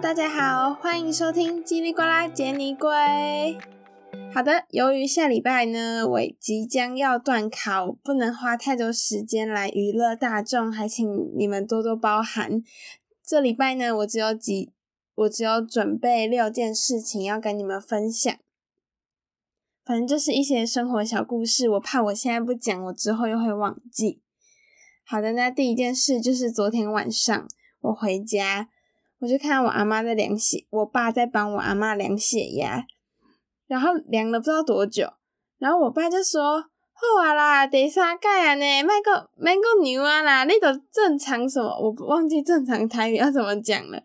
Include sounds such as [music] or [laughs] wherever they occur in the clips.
大家好，欢迎收听叽里呱啦杰尼龟。好的，由于下礼拜呢，我即将要段考，不能花太多时间来娱乐大众，还请你们多多包涵。这礼拜呢，我只有几，我只有准备六件事情要跟你们分享。反正就是一些生活小故事，我怕我现在不讲，我之后又会忘记。好的，那第一件事就是昨天晚上我回家。我就看到我阿妈在量血，我爸在帮我阿妈量血压，然后量了不知道多久，然后我爸就说：“好啊啦，第三届啊呢，卖个卖个牛啊啦，你都正常什么？我忘记正常台语要怎么讲了。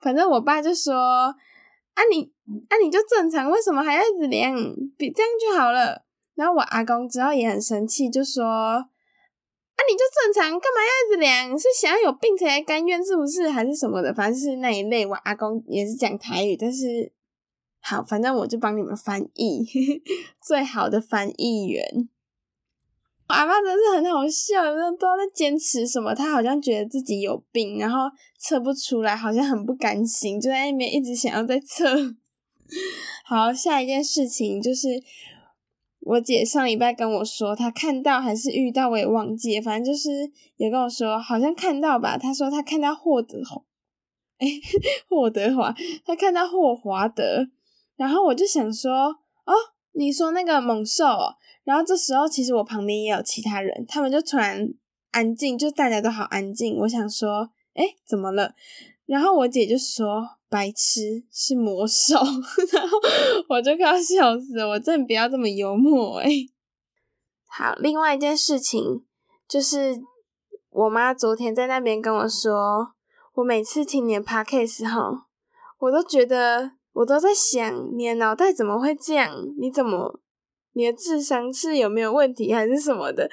反正我爸就说：啊你啊你就正常，为什么还要一直量？比这样就好了。然后我阿公之后也很生气，就说。”那、你就正常，干嘛要一直量？是想要有病才甘愿，是不是？还是什么的？反正是那一类。我阿公也是讲台语，但是好，反正我就帮你们翻译，[laughs] 最好的翻译员。我阿妈真是很好笑，不知道在坚持什么。她好像觉得自己有病，然后测不出来，好像很不甘心，就在那边一直想要再测。[laughs] 好，下一件事情就是。我姐上礼拜跟我说，她看到还是遇到，我也忘记，反正就是也跟我说，好像看到吧。她说她看到霍德华，哎，霍德华，她看到霍华德，然后我就想说，哦，你说那个猛兽。然后这时候其实我旁边也有其他人，他们就突然安静，就大家都好安静。我想说，哎，怎么了？然后我姐就说。白痴是魔兽，[laughs] 然后我就快要笑死了。我真的不要这么幽默诶。[laughs] 好，另外一件事情就是，我妈昨天在那边跟我说，我每次听你的 podcast 哈，我都觉得，我都在想，你的脑袋怎么会这样？你怎么，你的智商是有没有问题，还是什么的？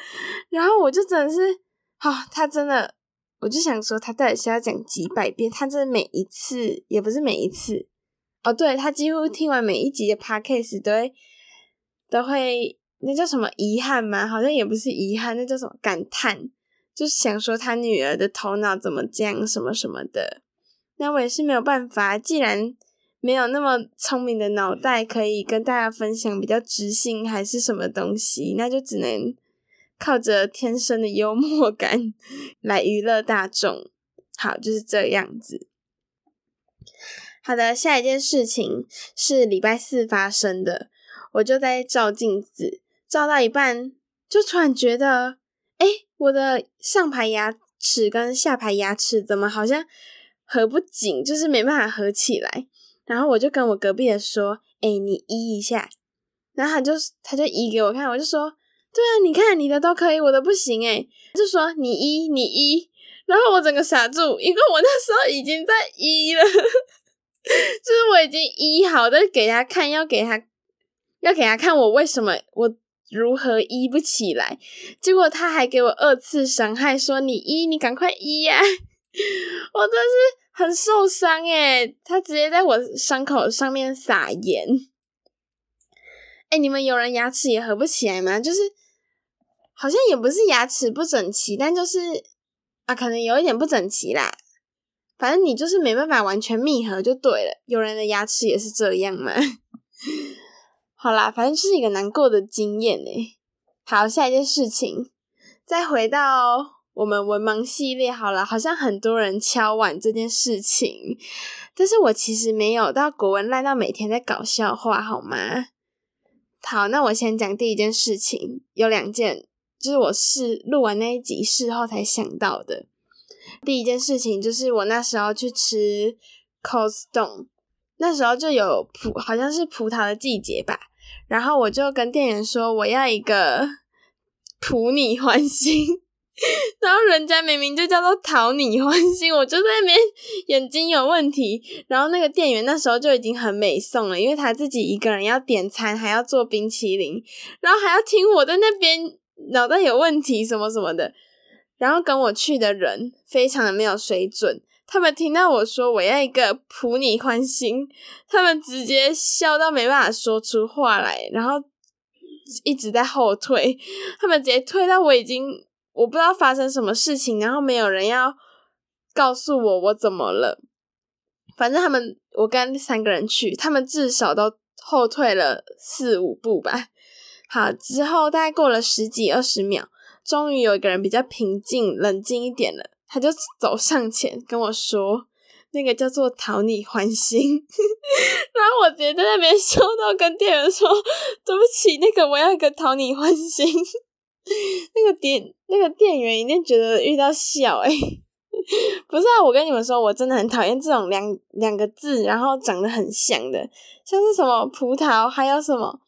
然后我就真的是，啊，他真的。我就想说，他到底是要讲几百遍？他这每一次也不是每一次哦，对，他几乎听完每一集的 podcast 都会都会那叫什么遗憾吗？好像也不是遗憾，那叫什么感叹？就是想说他女儿的头脑怎么这样，什么什么的。那我也是没有办法，既然没有那么聪明的脑袋可以跟大家分享比较知性还是什么东西，那就只能。靠着天生的幽默感来娱乐大众，好，就是这样子。好的，下一件事情是礼拜四发生的，我就在照镜子，照到一半就突然觉得，哎，我的上排牙齿跟下排牙齿怎么好像合不紧，就是没办法合起来。然后我就跟我隔壁的说，哎，你医一下。然后他就他就医给我看，我就说。对啊，你看你的都可以，我的不行诶。就说你医你医，然后我整个傻住，因为我那时候已经在医了，[laughs] 就是我已经医好，但给他看，要给他要给他看我为什么我如何医不起来，结果他还给我二次伤害，说你医你赶快医呀，[laughs] 我真是很受伤诶，他直接在我伤口上面撒盐。诶，你们有人牙齿也合不起来吗？就是。好像也不是牙齿不整齐，但就是啊，可能有一点不整齐啦。反正你就是没办法完全密合就对了。有人的牙齿也是这样嘛。[laughs] 好啦，反正是一个难过的经验诶。好，下一件事情，再回到我们文盲系列好了。好像很多人敲碗这件事情，但是我其实没有到国文烂到每天在搞笑话，好吗？好，那我先讲第一件事情，有两件。是我是录完那一集事后才想到的。第一件事情就是我那时候去吃 coston 那时候就有葡，好像是葡萄的季节吧。然后我就跟店员说我要一个普你欢心，[laughs] 然后人家明明就叫做讨你欢心，我就在那边 [laughs] 眼睛有问题。然后那个店员那时候就已经很美送了，因为他自己一个人要点餐，还要做冰淇淋，然后还要听我在那边。脑袋有问题什么什么的，然后跟我去的人非常的没有水准，他们听到我说我要一个普你欢心，他们直接笑到没办法说出话来，然后一直在后退，他们直接退到我已经我不知道发生什么事情，然后没有人要告诉我我怎么了，反正他们我跟三个人去，他们至少都后退了四五步吧。好，之后大概过了十几二十秒，终于有一个人比较平静冷静一点了，他就走上前跟我说。那个叫做讨你欢心，[laughs] 然后我直接在那边收到，跟店员说对不起，那个我要一个讨你欢心。那个店那个店员一定觉得遇到笑诶、欸、[laughs] 不是啊，我跟你们说，我真的很讨厌这种两两个字，然后长得很像的，像是什么葡萄，还有什么，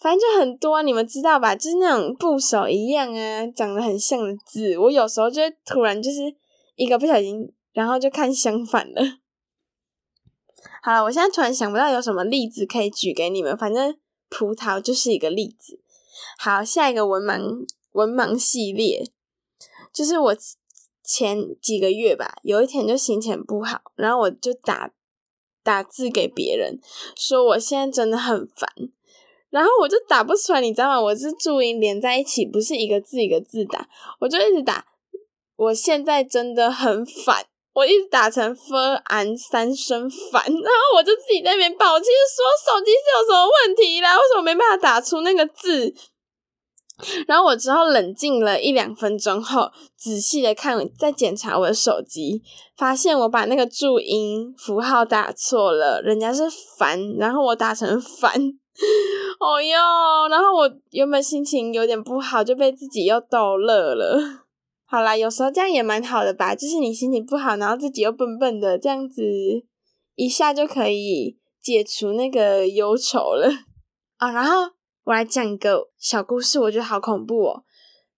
反正就很多，你们知道吧？就是那种部首一样啊，长得很像的字，我有时候就突然就是一个不小心。然后就看相反了。好了，我现在突然想不到有什么例子可以举给你们，反正葡萄就是一个例子。好，下一个文盲文盲系列，就是我前几个月吧，有一天就心情不好，然后我就打打字给别人，说我现在真的很烦，然后我就打不出来，你知道吗？我是注音连在一起，不是一个字一个字打，我就一直打，我现在真的很烦。我一直打成 f an 三声烦，然后我就自己在那边爆气说手机是有什么问题啦？为什么没办法打出那个字？然后我之后冷静了一两分钟后，仔细的看，再检查我的手机，发现我把那个注音符号打错了，人家是烦，然后我打成烦，[laughs] 哦哟，然后我原本心情有点不好，就被自己又逗乐了。[laughs] 好啦，有时候这样也蛮好的吧，就是你心情不好，然后自己又笨笨的，这样子一下就可以解除那个忧愁了啊、[laughs] 然后我来讲一个小故事，我觉得好恐怖哦。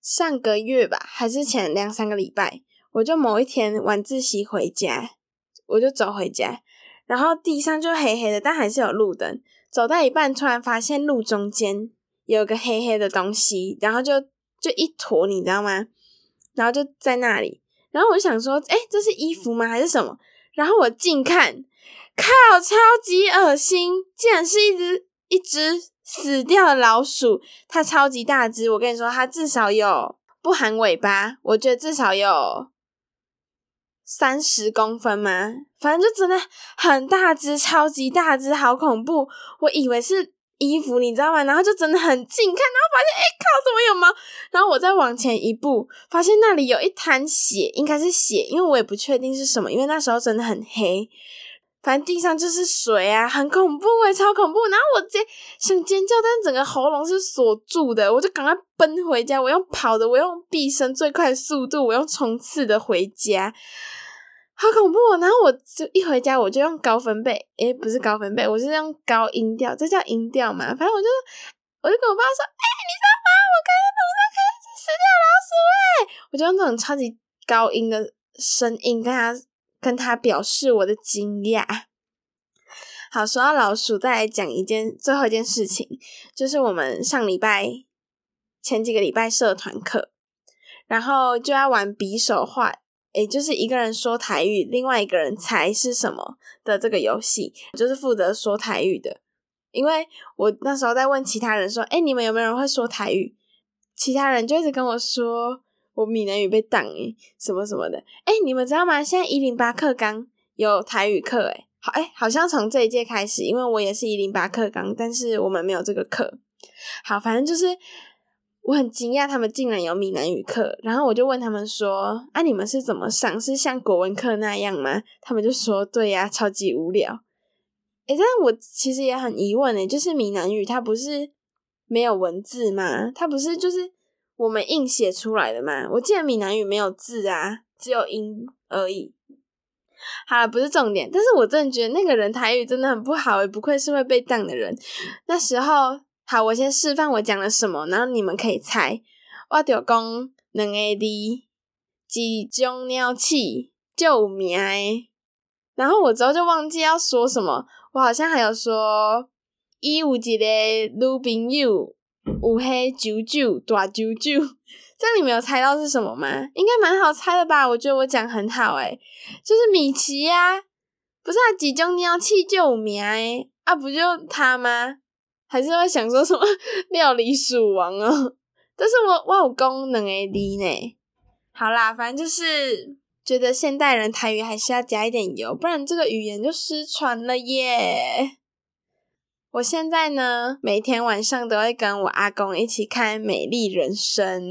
上个月吧，还是前两三个礼拜，我就某一天晚自习回家，我就走回家，然后地上就黑黑的，但还是有路灯。走到一半，突然发现路中间有个黑黑的东西，然后就就一坨，你知道吗？然后就在那里，然后我就想说，诶，这是衣服吗？还是什么？然后我近看，靠，超级恶心！竟然是一只一只死掉的老鼠，它超级大只。我跟你说，它至少有不含尾巴，我觉得至少有三十公分吗？反正就真的很大只，超级大只，好恐怖！我以为是。衣服你知道吗？然后就真的很近看，然后发现哎靠，怎么有毛？然后我再往前一步，发现那里有一滩血，应该是血，因为我也不确定是什么，因为那时候真的很黑。反正地上就是水啊，很恐怖诶，超恐怖。然后我直接想尖叫，但整个喉咙是锁住的，我就赶快奔回家。我用跑的，我用毕生最快速度，我用冲刺的回家。好恐怖！然后我就一回家，我就用高分贝，诶，不是高分贝，我是用高音调，这叫音调嘛？反正我就，我就跟我爸说，诶，你知道吗？我刚才路上看到死掉老鼠，诶，我就用这种超级高音的声音跟他跟他表示我的惊讶。好，说到老鼠，再来讲一件最后一件事情，就是我们上礼拜前几个礼拜社团课，然后就要玩比手画。诶，就是一个人说台语，另外一个人猜是什么的这个游戏，就是负责说台语的。因为我那时候在问其他人说，诶，你们有没有人会说台语？其他人就一直跟我说，我闽南语被挡诶，什么什么的。诶，你们知道吗？现在一零八课纲有台语课，诶，好，诶，好像从这一届开始，因为我也是一零八课纲，但是我们没有这个课。好，反正就是。我很惊讶，他们竟然有闽南语课，然后我就问他们说：“啊，你们是怎么上？是像国文课那样吗？”他们就说：“对呀，超级无聊。”诶，但我其实也很疑问诶，就是闽南语它不是没有文字吗？它不是就是我们硬写出来的吗？我记得闽南语没有字啊，只有音而已。好了，不是重点，但是我真的觉得那个人台语真的很不好诶，不愧是会被当的人。那时候。好，我先示范我讲了什么，然后你们可以猜。我就讲两个字，一种鸟气就有名诶。然后我之后就忘记要说什么，我好像还有说，伊有一个女朋友，五黑九九大九九。[laughs] 这样你没有猜到是什么吗？应该蛮好猜的吧？我觉得我讲很好诶，就是米奇呀、啊，不是啊，一种鸟鼠就有名诶，啊，不就他吗？还是会想说什么料理鼠王哦，[laughs] 但是我我有讲两个字呢。好啦，反正就是觉得现代人台语还是要加一点油，不然这个语言就失传了耶。我现在呢，每天晚上都会跟我阿公一起看《美丽人生》。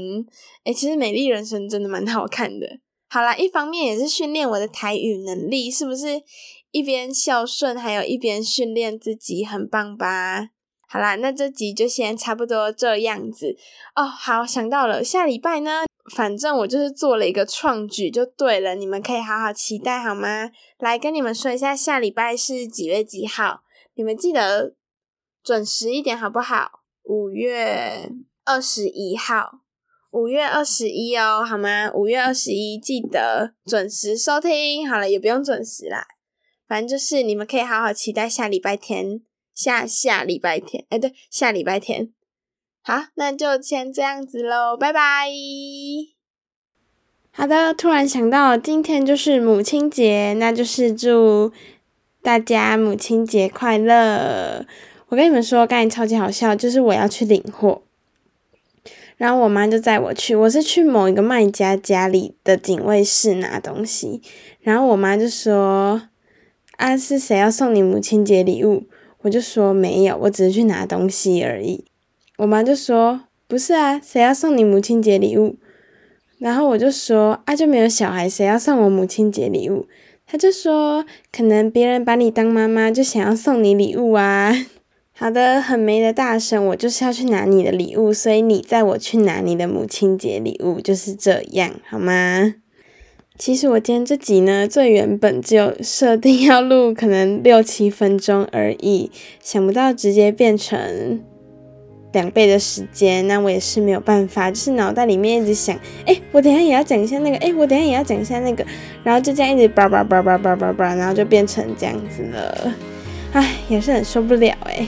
诶，其实《美丽人生》真的蛮好看的。好啦，一方面也是训练我的台语能力，是不是？一边孝顺，还有一边训练自己，很棒吧？好啦，那这集就先差不多这样子哦。好，想到了，下礼拜呢，反正我就是做了一个创举，就对了，你们可以好好期待好吗？来跟你们说一下，下礼拜是几月几号？你们记得准时一点好不好？五月二十一号，五月二十一哦，好吗？五月二十一，记得准时收听。好了，也不用准时啦。反正就是你们可以好好期待下礼拜天，下下礼拜天，哎，对，下礼拜天。好，那就先这样子喽，拜拜。好的，突然想到今天就是母亲节，那就是祝大家母亲节快乐。我跟你们说，刚才超级好笑，就是我要去领货，然后我妈就载我去，我是去某一个卖家家里的警卫室拿东西，然后我妈就说。啊，是谁要送你母亲节礼物？我就说没有，我只是去拿东西而已。我妈就说不是啊，谁要送你母亲节礼物？然后我就说啊，就没有小孩，谁要送我母亲节礼物？她就说可能别人把你当妈妈，就想要送你礼物啊。好的，很没的大神，我就是要去拿你的礼物，所以你载我去拿你的母亲节礼物，就是这样，好吗？其实我今天这集呢，最原本只有设定要录可能六七分钟而已，想不到直接变成两倍的时间，那我也是没有办法，就是脑袋里面一直想，哎，我等下也要讲一下那个，哎，我等下也要讲一下那个，然后就这样一直叭叭叭叭叭叭叭，然后就变成这样子了，唉，也是很受不了哎。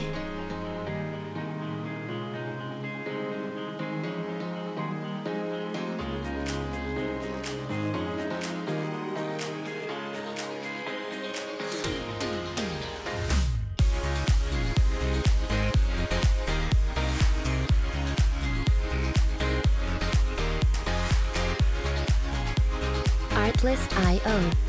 Artlist.io